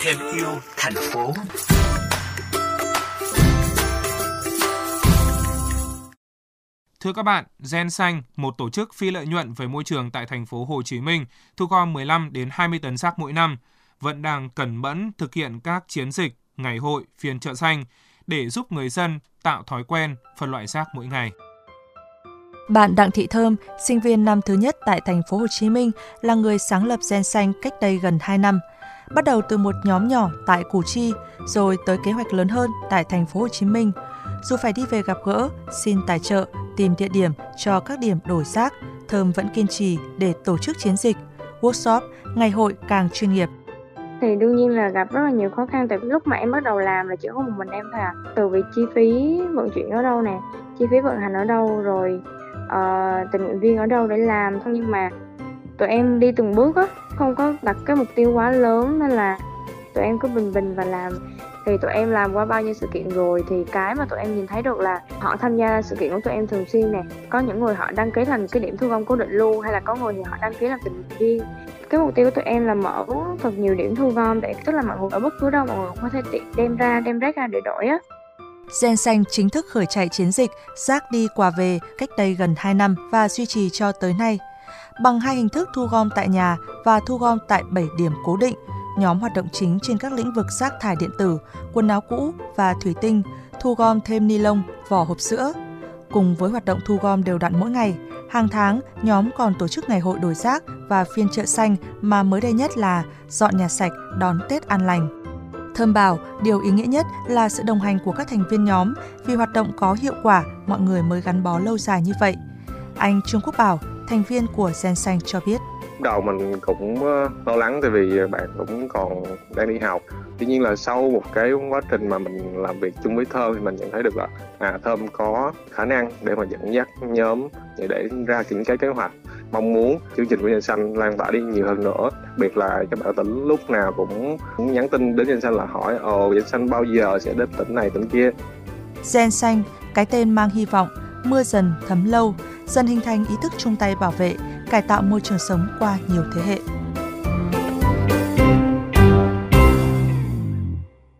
Thêm yêu thành phố. Thưa các bạn, Gen Xanh, một tổ chức phi lợi nhuận về môi trường tại thành phố Hồ Chí Minh, thu gom 15 đến 20 tấn rác mỗi năm, vẫn đang cẩn mẫn thực hiện các chiến dịch, ngày hội, phiên chợ xanh để giúp người dân tạo thói quen phân loại rác mỗi ngày. Bạn Đặng Thị Thơm, sinh viên năm thứ nhất tại thành phố Hồ Chí Minh, là người sáng lập Gen Xanh cách đây gần 2 năm. Bắt đầu từ một nhóm nhỏ tại Củ Chi, rồi tới kế hoạch lớn hơn tại thành phố Hồ Chí Minh. Dù phải đi về gặp gỡ, xin tài trợ, tìm địa điểm cho các điểm đổi rác, Thơm vẫn kiên trì để tổ chức chiến dịch, workshop, ngày hội càng chuyên nghiệp thì đương nhiên là gặp rất là nhiều khó khăn tại lúc mà em bắt đầu làm là chỉ có một mình em thôi à từ việc chi phí vận chuyển ở đâu nè chi phí vận hành ở đâu rồi uh, tình nguyện viên ở đâu để làm thôi nhưng mà tụi em đi từng bước á không có đặt cái mục tiêu quá lớn nên là tụi em cứ bình bình và làm. Thì tụi em làm qua bao nhiêu sự kiện rồi thì cái mà tụi em nhìn thấy được là họ tham gia sự kiện của tụi em thường xuyên nè. Có những người họ đăng ký làm cái điểm thu gom cố định luôn hay là có người thì họ đăng ký làm tình nguyện viên. Cái mục tiêu của tụi em là mở thật nhiều điểm thu gom để tức là mọi người ở bất cứ đâu mọi người cũng có thể tiện đem ra đem rác ra để đổi á. Gen Xanh chính thức khởi chạy chiến dịch Rác đi quà về cách đây gần 2 năm và duy trì cho tới nay. Bằng hai hình thức thu gom tại nhà và thu gom tại 7 điểm cố định, nhóm hoạt động chính trên các lĩnh vực rác thải điện tử, quần áo cũ và thủy tinh, thu gom thêm ni lông, vỏ hộp sữa. Cùng với hoạt động thu gom đều đặn mỗi ngày, hàng tháng nhóm còn tổ chức ngày hội đổi rác và phiên chợ xanh mà mới đây nhất là dọn nhà sạch đón Tết an lành. Thơm bảo điều ý nghĩa nhất là sự đồng hành của các thành viên nhóm vì hoạt động có hiệu quả mọi người mới gắn bó lâu dài như vậy. Anh Trương Quốc Bảo, thành viên của Gen Xanh cho biết. Đầu mình cũng ờ, lo lắng tại vì ờ, bạn cũng còn đang đi học. Tuy nhiên là sau một cái quá trình mà mình làm việc chung với thơm thì mình nhận thấy được là à thơm có khả năng để mà dẫn dắt nhóm để, để ra những cái kế hoạch mong muốn chương trình của nhân xanh lan tỏa đi nhiều hơn nữa. Đặc biệt là các bạn tỉnh lúc nào cũng nhắn tin đến nhân xanh là hỏi, ồ, nhân xanh bao giờ sẽ đến tỉnh này, tỉnh kia? Gen xanh, cái tên mang hy vọng, mưa dần thấm lâu, dần hình thành ý thức chung tay bảo vệ, cải tạo môi trường sống qua nhiều thế hệ.